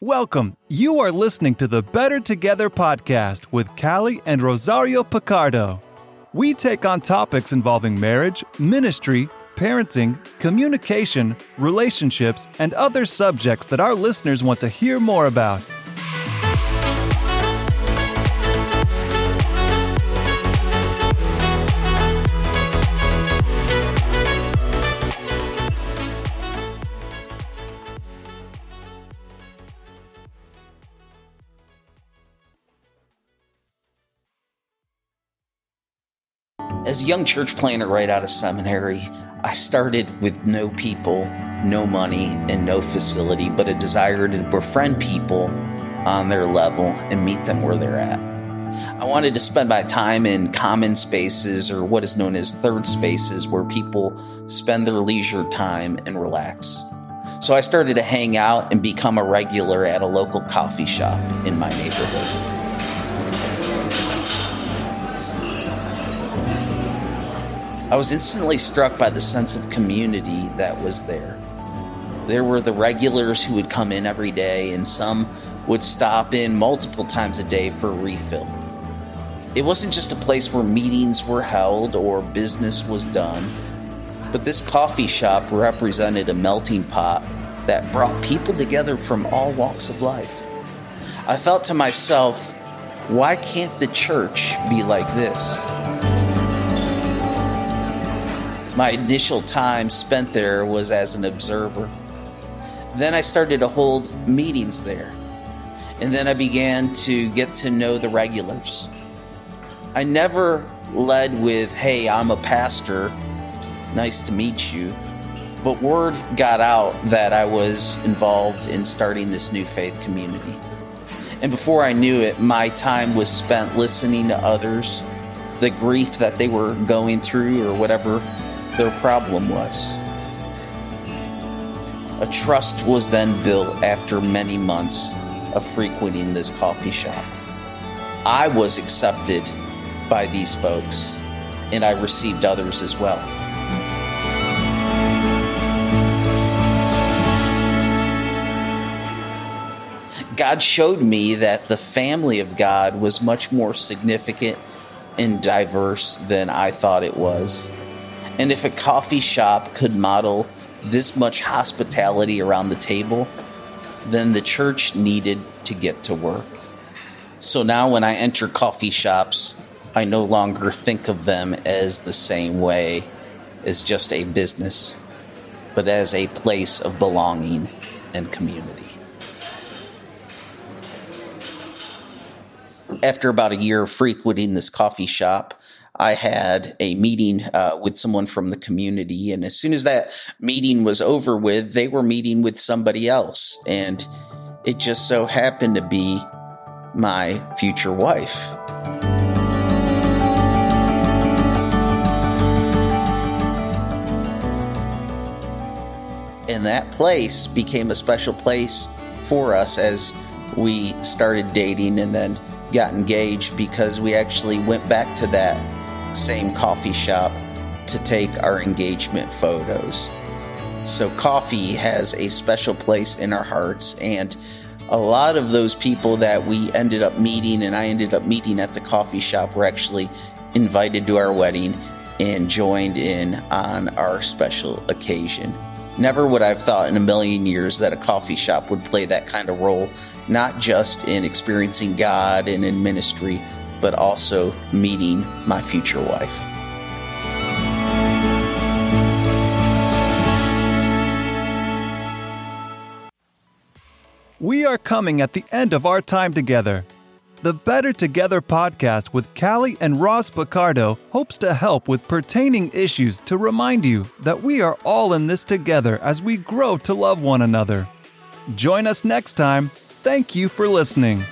Welcome. You are listening to the Better Together podcast with Callie and Rosario Picardo. We take on topics involving marriage, ministry, parenting, communication, relationships, and other subjects that our listeners want to hear more about. As a young church planter right out of seminary, I started with no people, no money, and no facility, but a desire to befriend people on their level and meet them where they're at. I wanted to spend my time in common spaces or what is known as third spaces where people spend their leisure time and relax. So I started to hang out and become a regular at a local coffee shop in my neighborhood. I was instantly struck by the sense of community that was there. There were the regulars who would come in every day, and some would stop in multiple times a day for a refill. It wasn't just a place where meetings were held or business was done, but this coffee shop represented a melting pot that brought people together from all walks of life. I thought to myself, why can't the church be like this? My initial time spent there was as an observer. Then I started to hold meetings there. And then I began to get to know the regulars. I never led with, hey, I'm a pastor, nice to meet you. But word got out that I was involved in starting this new faith community. And before I knew it, my time was spent listening to others, the grief that they were going through, or whatever their problem was. A trust was then built after many months of frequenting this coffee shop. I was accepted by these folks, and I received others as well. God showed me that the family of God was much more significant and diverse than I thought it was. And if a coffee shop could model this much hospitality around the table, then the church needed to get to work. So now when I enter coffee shops, I no longer think of them as the same way as just a business, but as a place of belonging and community. After about a year of frequenting this coffee shop, I had a meeting uh, with someone from the community. And as soon as that meeting was over with, they were meeting with somebody else. And it just so happened to be my future wife. And that place became a special place for us as we started dating and then got engaged because we actually went back to that same coffee shop to take our engagement photos. So, coffee has a special place in our hearts, and a lot of those people that we ended up meeting and I ended up meeting at the coffee shop were actually invited to our wedding and joined in on our special occasion. Never would I have thought in a million years that a coffee shop would play that kind of role, not just in experiencing God and in ministry, but also meeting my future wife. We are coming at the end of our time together. The Better Together podcast with Callie and Roz Picardo hopes to help with pertaining issues to remind you that we are all in this together as we grow to love one another. Join us next time. Thank you for listening.